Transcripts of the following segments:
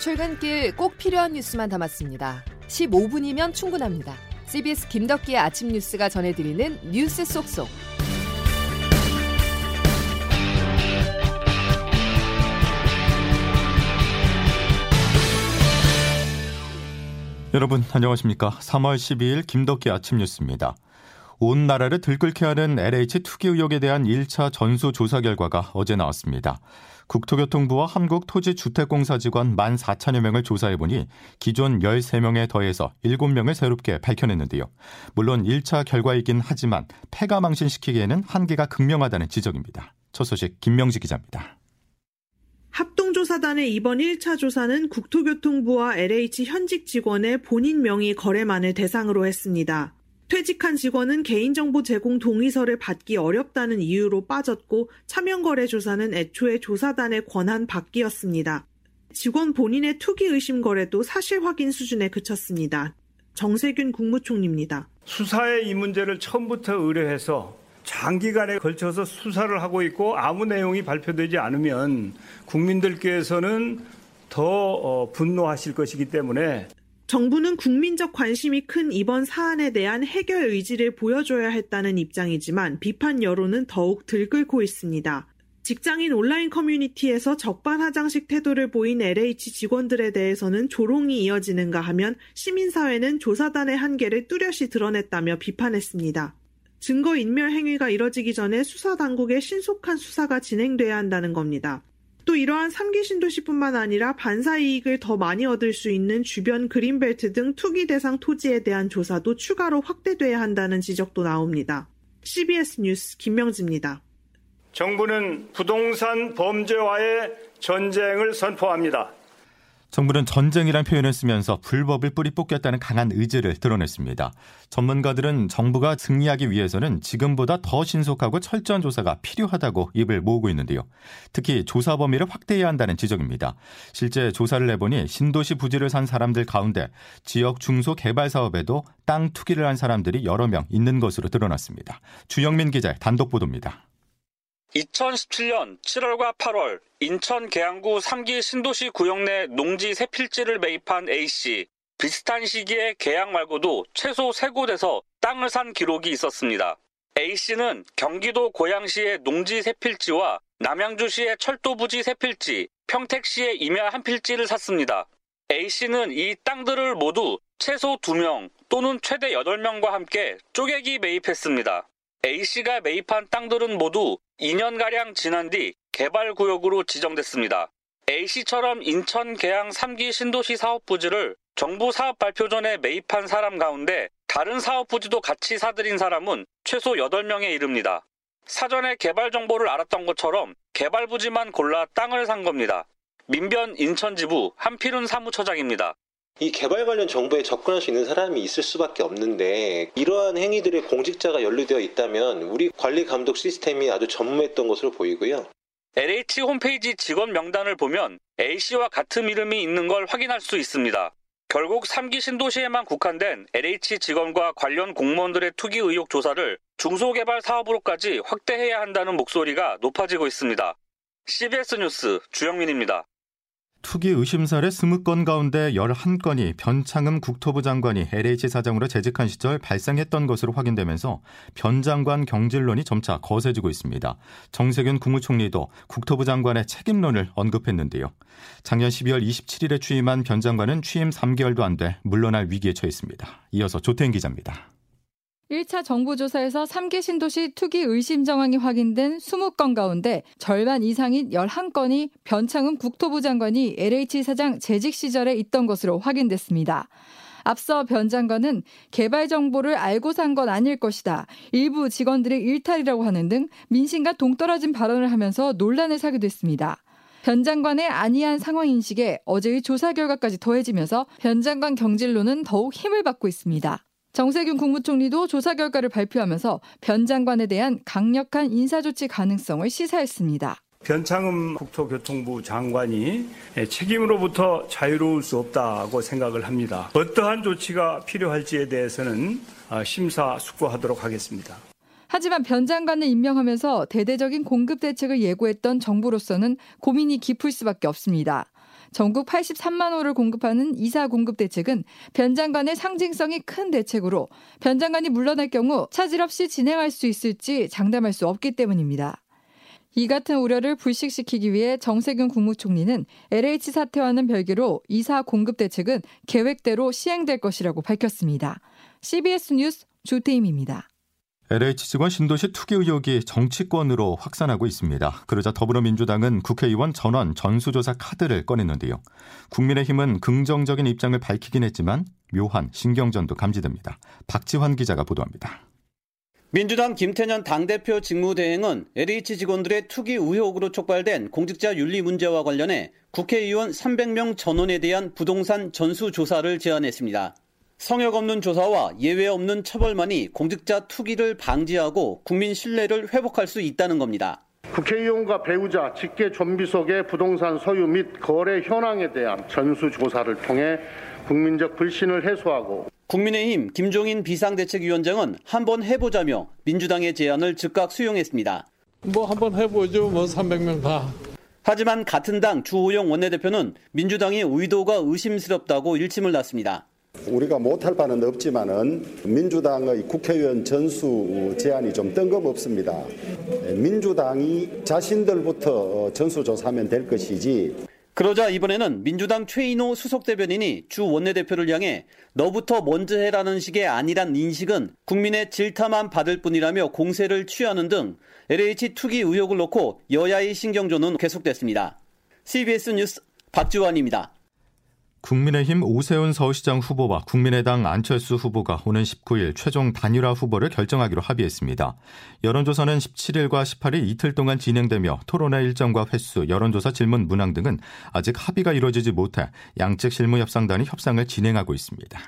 출근길 꼭 필요한 뉴스만 담았습니다. 15분이면 충분합니다. CBS 김덕기의 아침 뉴스가 전해드리는 뉴스 속속. 여러분 안녕하십니까? 3월 12일 김덕기 아침 뉴스입니다. 온 나라를 들끓게 하는 LH 투기 의혹에 대한 1차 전수 조사 결과가 어제 나왔습니다. 국토교통부와 한국토지주택공사 직원 1 4 0 0 0여 명을 조사해보니 기존 13명에 더해서 7명을 새롭게 밝혀냈는데요. 물론 1차 결과이긴 하지만 폐가 망신시키기에는 한계가 극명하다는 지적입니다. 첫 소식 김명지 기자입니다. 합동조사단의 이번 1차 조사는 국토교통부와 LH 현직 직원의 본인 명의 거래만을 대상으로 했습니다. 퇴직한 직원은 개인정보 제공 동의서를 받기 어렵다는 이유로 빠졌고 차명거래 조사는 애초에 조사단의 권한 밖이었습니다. 직원 본인의 투기 의심 거래도 사실 확인 수준에 그쳤습니다. 정세균 국무총리입니다. 수사에 이 문제를 처음부터 의뢰해서 장기간에 걸쳐서 수사를 하고 있고 아무 내용이 발표되지 않으면 국민들께서는 더 어, 분노하실 것이기 때문에 정부는 국민적 관심이 큰 이번 사안에 대한 해결 의지를 보여줘야 했다는 입장이지만 비판 여론은 더욱 들끓고 있습니다. 직장인 온라인 커뮤니티에서 적반하장식 태도를 보인 LH 직원들에 대해서는 조롱이 이어지는가 하면 시민사회는 조사단의 한계를 뚜렷이 드러냈다며 비판했습니다. 증거인멸 행위가 이뤄지기 전에 수사당국의 신속한 수사가 진행돼야 한다는 겁니다. 또 이러한 3기 신도시뿐만 아니라 반사 이익을 더 많이 얻을 수 있는 주변 그린벨트 등 투기 대상 토지에 대한 조사도 추가로 확대돼야 한다는 지적도 나옵니다. CBS 뉴스 김명지입니다. 정부는 부동산 범죄와의 전쟁을 선포합니다. 정부는 전쟁이란 표현을 쓰면서 불법을 뿌리 뽑겠다는 강한 의지를 드러냈습니다. 전문가들은 정부가 승리하기 위해서는 지금보다 더 신속하고 철저한 조사가 필요하다고 입을 모으고 있는데요. 특히 조사 범위를 확대해야 한다는 지적입니다. 실제 조사를 해보니 신도시 부지를 산 사람들 가운데 지역 중소 개발 사업에도 땅 투기를 한 사람들이 여러 명 있는 것으로 드러났습니다. 주영민 기자의 단독 보도입니다. 2017년 7월과 8월 인천 계양구 3기 신도시 구역 내 농지 세 필지를 매입한 A씨. 비슷한 시기에 계양 말고도 최소 3곳에서 땅을 산 기록이 있었습니다. A씨는 경기도 고양시의 농지 세 필지와 남양주시의 철도 부지 세 필지, 평택시의 임야 한 필지를 샀습니다. A씨는 이 땅들을 모두 최소 2명 또는 최대 8명과 함께 쪼개기 매입했습니다. A씨가 매입한 땅들은 모두 2년가량 지난 뒤 개발구역으로 지정됐습니다. A씨처럼 인천 계양 3기 신도시 사업 부지를 정부 사업 발표 전에 매입한 사람 가운데 다른 사업 부지도 같이 사들인 사람은 최소 8명에 이릅니다. 사전에 개발 정보를 알았던 것처럼 개발 부지만 골라 땅을 산 겁니다. 민변 인천지부 한필훈 사무처장입니다. 이 개발 관련 정보에 접근할 수 있는 사람이 있을 수밖에 없는데 이러한 행위들의 공직자가 연루되어 있다면 우리 관리 감독 시스템이 아주 전무했던 것으로 보이고요. LH 홈페이지 직원 명단을 보면 A씨와 같은 이름이 있는 걸 확인할 수 있습니다. 결국 3기 신도시에만 국한된 LH 직원과 관련 공무원들의 투기 의혹 조사를 중소개발 사업으로까지 확대해야 한다는 목소리가 높아지고 있습니다. CBS 뉴스 주영민입니다. 투기 의심 사례 20건 가운데 11건이 변창흠 국토부 장관이 LH 사장으로 재직한 시절 발생했던 것으로 확인되면서 변 장관 경질론이 점차 거세지고 있습니다. 정세균 국무총리도 국토부 장관의 책임론을 언급했는데요. 작년 12월 27일에 취임한 변 장관은 취임 3개월도 안 돼 물러날 위기에 처했습니다. 이어서 조태인 기자입니다. 1차 정부 조사에서 3개 신도시 투기 의심 정황이 확인된 20건 가운데 절반 이상인 11건이 변창흠 국토부 장관이 LH 사장 재직 시절에 있던 것으로 확인됐습니다. 앞서 변 장관은 개발 정보를 알고 산 건 아닐 것이다. 일부 직원들의 일탈이라고 하는 등 민심과 동떨어진 발언을 하면서 논란을 사기도 했습니다. 변 장관의 안이한 상황 인식에 어제의 조사 결과까지 더해지면서 변 장관 경질로는 더욱 힘을 받고 있습니다. 정세균 국무총리도 조사 결과를 발표하면서 변 장관에 대한 강력한 인사조치 가능성을 시사했습니다. 변창흠 국토교통부 장관이 책임으로부터 자유로울 수 없다고 생각을 합니다. 어떠한 조치가 필요할지에 대해서는 심사숙고하도록 하겠습니다. 하지만 변 장관을 임명하면서 대대적인 공급 대책을 예고했던 정부로서는 고민이 깊을 수밖에 없습니다. 전국 83만 호를 공급하는 이사 공급 대책은 변 장관의 상징성이 큰 대책으로 변 장관이 물러날 경우 차질 없이 진행할 수 있을지 장담할 수 없기 때문입니다. 이 같은 우려를 불식시키기 위해 정세균 국무총리는 LH 사태와는 별개로 이사 공급 대책은 계획대로 시행될 것이라고 밝혔습니다. CBS 뉴스 조태임입니다. LH 직원 신도시 투기 의혹이 정치권으로 확산하고 있습니다. 그러자 더불어민주당은 국회의원 전원 전수조사 카드를 꺼냈는데요. 국민의힘은 긍정적인 입장을 밝히긴 했지만 묘한 신경전도 감지됩니다. 박지환 기자가 보도합니다. 민주당 김태년 당대표 직무대행은 LH 직원들의 투기 의혹으로 촉발된 공직자 윤리 문제와 관련해 국회의원 300명 전원에 대한 부동산 전수조사를 제안했습니다. 성역 없는 조사와 예외 없는 처벌만이 공직자 투기를 방지하고 국민 신뢰를 회복할 수 있다는 겁니다. 국회의원과 배우자, 직계 좀비속의 부동산 소유 및 거래 현황에 대한 전수조사를 통해 국민적 불신을 해소하고 국민의힘 김종인 비상대책위원장은 한번 해보자며 민주당의 제안을 즉각 수용했습니다. 뭐 한번 해보죠. 뭐 300명 다. 하지만 같은 당 주호영 원내대표는 민주당의 의도가 의심스럽다고 일침을 놨습니다. 우리가 못할 바는 없지만은 민주당의 국회의원 전수 제안이 좀 뜬금없습니다. 민주당이 자신들부터 전수조사하면 될 것이지 그러자 이번에는 민주당 최인호 수석 대변인이 주 원내대표를 향해 너부터 먼저 해라는 식의 아니란 인식은 국민의 질타만 받을 뿐이라며 공세를 취하는 등 LH 투기 의혹을 놓고 여야의 신경전은 계속됐습니다. CBS 뉴스 박지원입니다. 국민의힘 오세훈 서울시장 후보와 국민의당 안철수 후보가 오는 19일 최종 단일화 후보를 결정하기로 합의했습니다. 여론조사는 17일과 18일 이틀 동안 진행되며 토론회 일정과 횟수, 여론조사 질문 문항 등은 아직 합의가 이루어지지 못해 양측 실무 협상단이 협상을 진행하고 있습니다.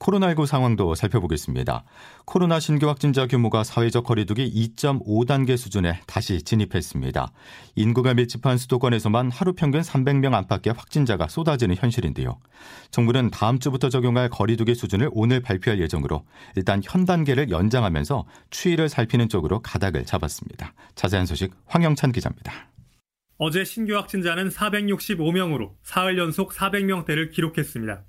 코로나19 상황도 살펴보겠습니다. 코로나 신규 확진자 규모가 사회적 거리두기 2.5단계 수준에 다시 진입했습니다. 인구가 밀집한 수도권에서만 하루 평균 300명 안팎의 확진자가 쏟아지는 현실인데요. 정부는 다음 주부터 적용할 거리두기 수준을 오늘 발표할 예정으로 일단 현 단계를 연장하면서 추이를 살피는 쪽으로 가닥을 잡았습니다. 자세한 소식 황영찬 기자입니다. 어제 신규 확진자는 465명으로 사흘 연속 400명대를 기록했습니다.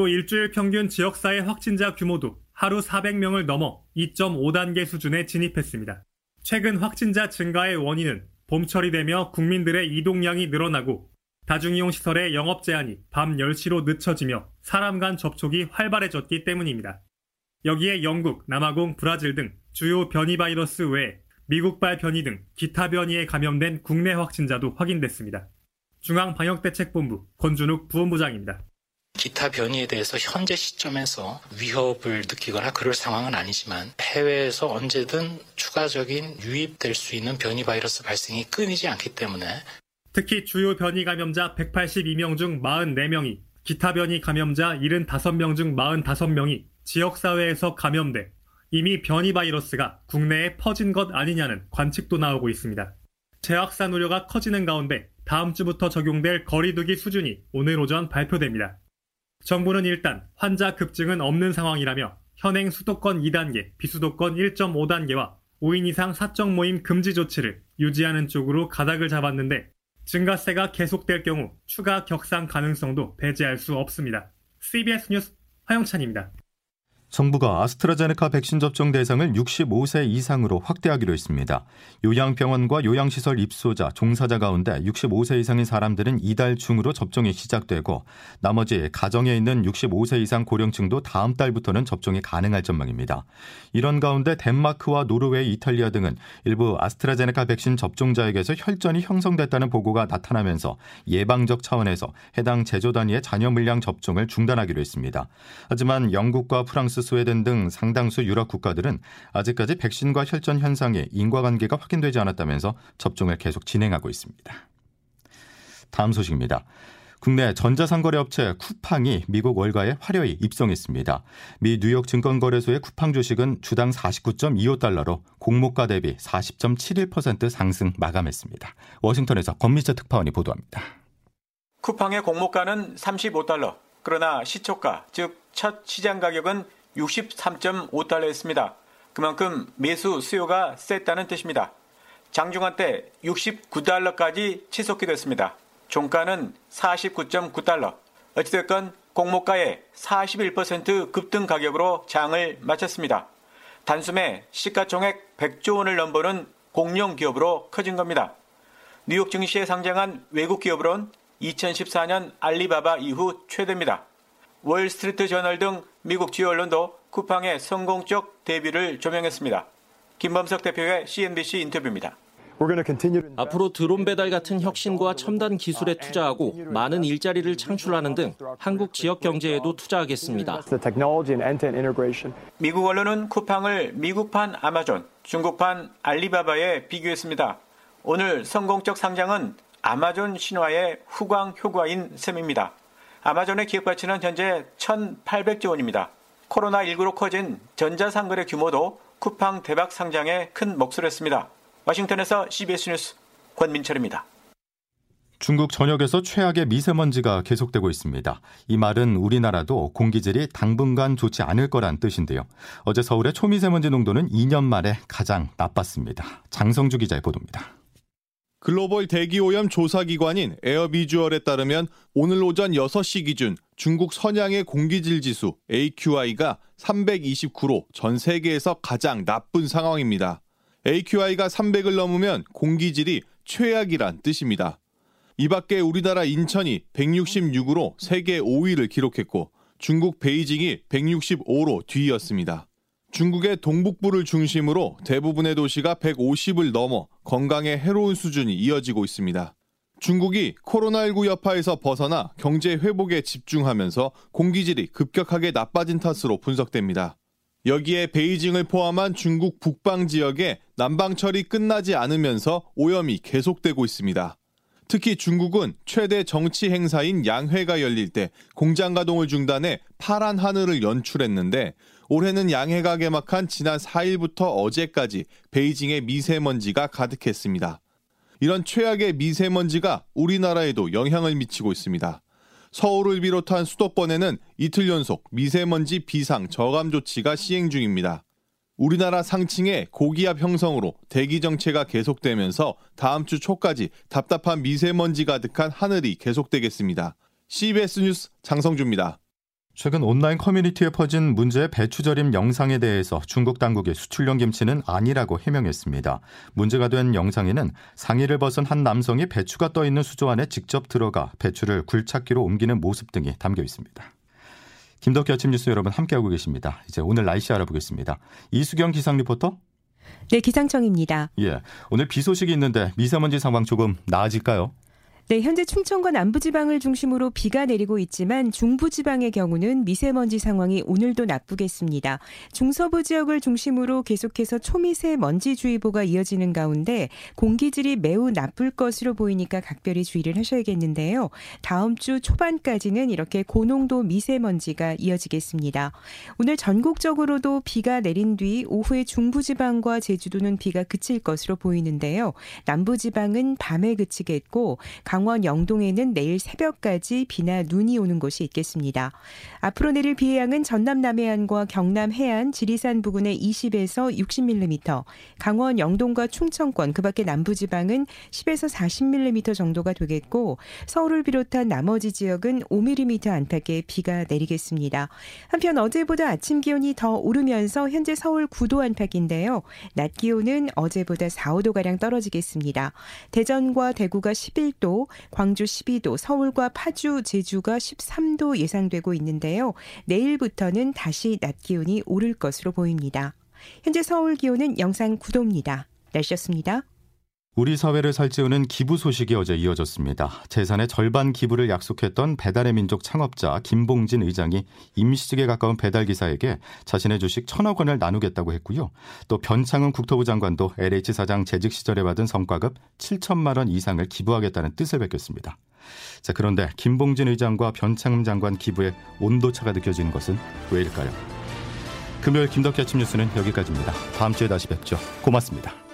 또 일주일 평균 지역사회 확진자 규모도 하루 400명을 넘어 2.5단계 수준에 진입했습니다. 최근 확진자 증가의 원인은 봄철이 되며 국민들의 이동량이 늘어나고 다중이용 시설의 영업 제한이 밤 10시로 늦춰지며 사람 간 접촉이 활발해졌기 때문입니다. 여기에 영국, 남아공, 브라질 등 주요 변이 바이러스 외에 미국발 변이 등 기타 변이에 감염된 국내 확진자도 확인됐습니다. 중앙방역대책본부 권준욱 부본부장입니다. 기타 변이에 대해서 현재 시점에서 위협을 느끼거나 그럴 상황은 아니지만 해외에서 언제든 추가적인 유입될 수 있는 변이 바이러스 발생이 끊이지 않기 때문에 특히 주요 변이 감염자 182명 중 44명이 기타 변이 감염자 75명 중 45명이 지역사회에서 감염돼 이미 변이 바이러스가 국내에 퍼진 것 아니냐는 관측도 나오고 있습니다. 재확산 우려가 커지는 가운데 다음 주부터 적용될 거리두기 수준이 오늘 오전 발표됩니다. 정부는 일단 환자 급증은 없는 상황이라며 현행 수도권 2단계, 비수도권 1.5단계와 5인 이상 사적 모임 금지 조치를 유지하는 쪽으로 가닥을 잡았는데 증가세가 계속될 경우 추가 격상 가능성도 배제할 수 없습니다. CBS 뉴스 화영찬입니다. 정부가 아스트라제네카 백신 접종 대상을 65세 이상으로 확대하기로 했습니다. 요양병원과 요양시설 입소자, 종사자 가운데 65세 이상인 사람들은 이달 중으로 접종이 시작되고 나머지 가정에 있는 65세 이상 고령층도 다음 달부터는 접종이 가능할 전망입니다. 이런 가운데 덴마크와 노르웨이, 이탈리아 등은 일부 아스트라제네카 백신 접종자에게서 혈전이 형성됐다는 보고가 나타나면서 예방적 차원에서 해당 제조 단위의 잔여 물량 접종을 중단하기로 했습니다. 하지만 영국과 프랑스 스웨덴 등 상당수 유럽 국가들은 아직까지 백신과 혈전 현상에 인과관계가 확인되지 않았다면서 접종을 계속 진행하고 있습니다. 다음 소식입니다. 국내 전자상거래 업체 쿠팡이 미국 월가에 화려히 입성했습니다. 미 뉴욕 증권거래소의 쿠팡 주식은 주당 49.25달러로 공모가 대비 40.71% 상승 마감했습니다. 워싱턴에서 권미자 특파원이 보도합니다. 쿠팡의 공모가는 35달러, 그러나 시초가, 즉 첫 시장 가격은 63.5달러였습니다. 그만큼 매수 수요가 셌다는 뜻입니다. 장중한 때 69달러까지 치솟게 됐습니다. 종가는 49.9달러. 어찌됐건 공모가의 41% 급등 가격으로 장을 마쳤습니다. 단숨에 시가총액 100조 원을 넘보는 공룡 기업으로 커진 겁니다. 뉴욕 증시에 상장한 외국 기업으론 2014년 알리바바 이후 최대입니다. 월스트리트 저널 등 미국 주요 언론도 쿠팡의 성공적 데뷔를 조명했습니다. 김범석 대표의 CNBC 인터뷰입니다. 앞으로 드론 배달 같은 혁신과 첨단 기술에 투자하고 많은 일자리를 창출하는 등 한국 지역 경제에도 투자하겠습니다. 미국 언론은 쿠팡을 미국판 아마존, 중국판 알리바바에 비교했습니다. 오늘 성공적 상장은 아마존 신화의 후광 효과인 셈입니다. 아마존의 기업 가치는 현재 1,800조 원입니다. 코로나19로 커진 전자상거래 규모도 쿠팡 대박 상장에 큰 몫을 했습니다. 워싱턴에서 CBS 뉴스 권민철입니다. 중국 전역에서 최악의 미세먼지가 계속되고 있습니다. 이 말은 우리나라도 공기질이 당분간 좋지 않을 거란 뜻인데요. 어제 서울의 초미세먼지 농도는 2년 만에 가장 나빴습니다. 장성주 기자의 보도입니다. 글로벌 대기오염 조사기관인 에어비주얼에 따르면 오늘 오전 6시 기준 중국 선양의 공기질 지수 AQI가 329로 전 세계에서 가장 나쁜 상황입니다. AQI가 300을 넘으면 공기질이 최악이란 뜻입니다. 이 밖에 우리나라 인천이 166으로 세계 5위를 기록했고 중국 베이징이 165로 뒤이었습니다. 중국의 동북부를 중심으로 대부분의 도시가 150을 넘어 건강에 해로운 수준이 이어지고 있습니다. 중국이 코로나19 여파에서 벗어나 경제 회복에 집중하면서 공기질이 급격하게 나빠진 탓으로 분석됩니다. 여기에 베이징을 포함한 중국 북방 지역에 난방철이 끝나지 않으면서 오염이 계속되고 있습니다. 특히 중국은 최대 정치 행사인 양회가 열릴 때 공장 가동을 중단해 파란 하늘을 연출했는데 올해는 양해가 개막한 지난 4일부터 어제까지 베이징에 미세먼지가 가득했습니다. 이런 최악의 미세먼지가 우리나라에도 영향을 미치고 있습니다. 서울을 비롯한 수도권에는 이틀 연속 미세먼지 비상 저감 조치가 시행 중입니다. 우리나라 상층의 고기압 형성으로 대기 정체가 계속되면서 다음 주 초까지 답답한 미세먼지 가득한 하늘이 계속되겠습니다. CBS 뉴스 장성주입니다. 최근 온라인 커뮤니티에 퍼진 문제의 배추 절임 영상에 대해서 중국 당국이 수출용 김치는 아니라고 해명했습니다. 문제가 된 영상에는 상의를 벗은 한 남성이 배추가 떠 있는 수조 안에 직접 들어가 배추를 굴착기로 옮기는 모습 등이 담겨 있습니다. 김덕기 아침 뉴스 여러분 함께하고 계십니다. 이제 오늘 날씨 알아보겠습니다. 이수경 기상 리포터. 네, 기상청입니다. 예. 오늘 비 소식이 있는데 미세먼지 상황 조금 나아질까요? 네, 현재 충청과 남부지방을 중심으로 비가 내리고 있지만 중부지방의 경우는 미세먼지 상황이 오늘도 나쁘겠습니다. 중서부 지역을 중심으로 계속해서 초미세먼지 주의보가 이어지는 가운데 공기질이 매우 나쁠 것으로 보이니까 각별히 주의를 하셔야겠는데요. 다음 주 초반까지는 이렇게 고농도 미세먼지가 이어지겠습니다. 오늘 전국적으로도 비가 내린 뒤 오후에 중부지방과 제주도는 비가 그칠 것으로 보이는데요. 남부지방은 밤에 그치겠고 강원 영동에는 내일 새벽까지 비나 눈이 오는 곳이 있겠습니다. 앞으로 내릴 비의 양은 전남 남해안과 경남 해안, 지리산 부근에 20에서 60mm, 강원 영동과 충청권 그 밖에 남부지방은 10에서 40mm 정도가 되겠고 서울을 비롯한 나머지 지역은 5mm 안팎의 비가 내리겠습니다. 한편 어제보다 아침 기온이 더 오르면서 현재 서울 9도 안팎인데요. 낮 기온은 어제보다 4, 5도 가량 떨어지겠습니다. 대전과 대구가 11도, 광주 12도, 서울과 파주, 제주가 13도 예상되고 있는데요. 내일부터는 다시 낮 기온이 오를 것으로 보입니다. 현재 서울 기온은 영상 9도입니다. 날씨였습니다. 우리 사회를 살찌우는 기부 소식이 어제 이어졌습니다. 재산의 절반 기부를 약속했던 배달의 민족 창업자 김봉진 의장이 임시직에 가까운 배달 기사에게 자신의 주식 천억 원을 나누겠다고 했고요. 또 변창흠 국토부 장관도 LH 사장 재직 시절에 받은 성과급 7천만 원 이상을 기부하겠다는 뜻을 밝혔습니다. 자, 그런데 김봉진 의장과 변창흠 장관 기부의 온도차가 느껴지는 것은 왜일까요? 금요일 김덕기 아침 뉴스는 여기까지입니다. 다음 주에 다시 뵙죠. 고맙습니다.